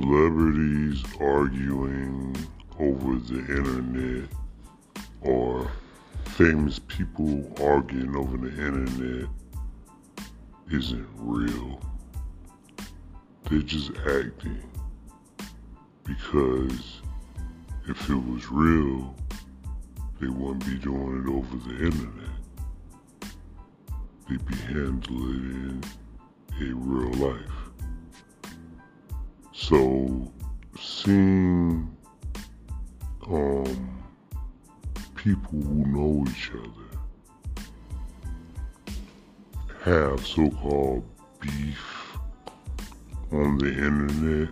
celebrities arguing over the internet or famous people arguing over the internet isn't real. They're just acting. Because if it was real, they wouldn't be doing it over the internet. They'd be handling it in real life. So seeing um people who know each other have so-called beef on the internet,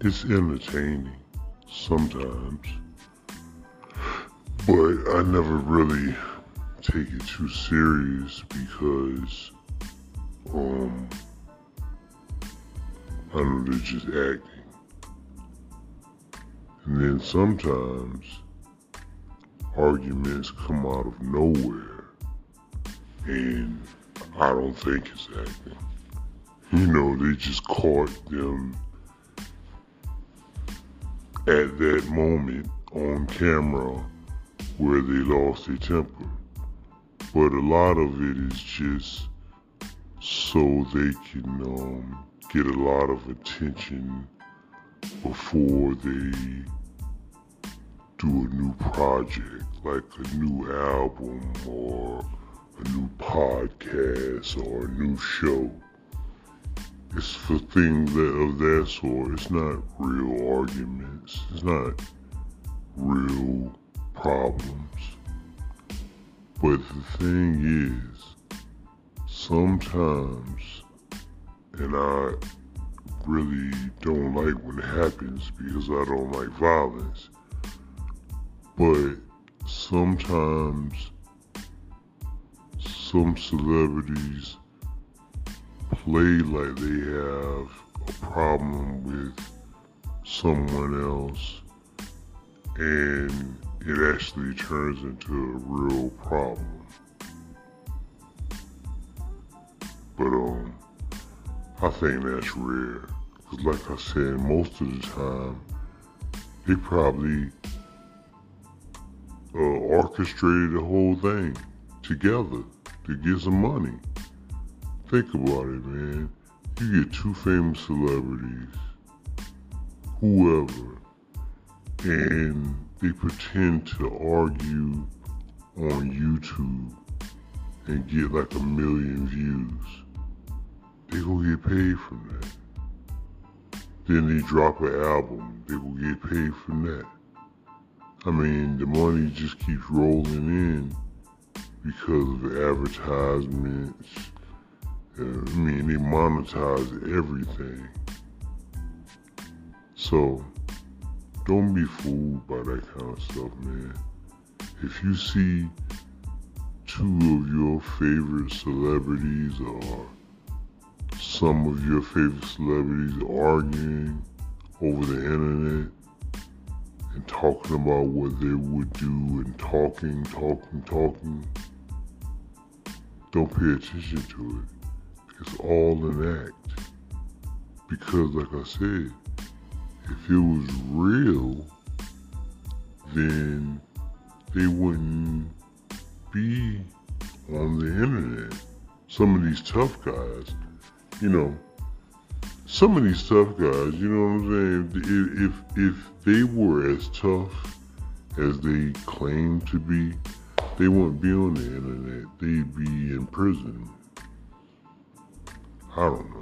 it's entertaining sometimes. But I never really take it too serious because um Just acting. And then sometimes arguments come out of nowhere and I don't think it's acting. You know, they just caught them at that moment on camera where they lost their temper. But a lot of it is just so they can um, get a lot of attention before they do a new project, like a new album or a new podcast or a new show. It's for things that, of that sort. It's not real arguments. It's not real problems. But the thing is, sometimes, and I really don't like when it happens because I don't like violence, but sometimes some celebrities play like they have a problem with someone else and it actually turns into a real problem. But um, I think that's rare. Cause like I said, most of the time, they probably uh, orchestrated the whole thing together to get some money. Think about it, man. You get two famous celebrities, whoever, and they pretend to argue on YouTube and get like a million views. Get paid from that. Then they drop an album, they will get paid from that. I mean, the money just keeps rolling in because of advertisements. Uh, I mean, they monetize everything. So, don't be fooled by that kind of stuff, man. If you see two of your favorite celebrities or some of your favorite celebrities arguing over the internet and talking about what they would do and talking, talking, talking, don't pay attention to it. It's all an act. Because, like I said, if it was real, then they wouldn't be on the internet. Some of these tough guys, you know, some of these tough guys, you know what I'm saying? If if, if they were as tough as they claim to be, they wouldn't be on the internet. They'd be in prison. I don't know.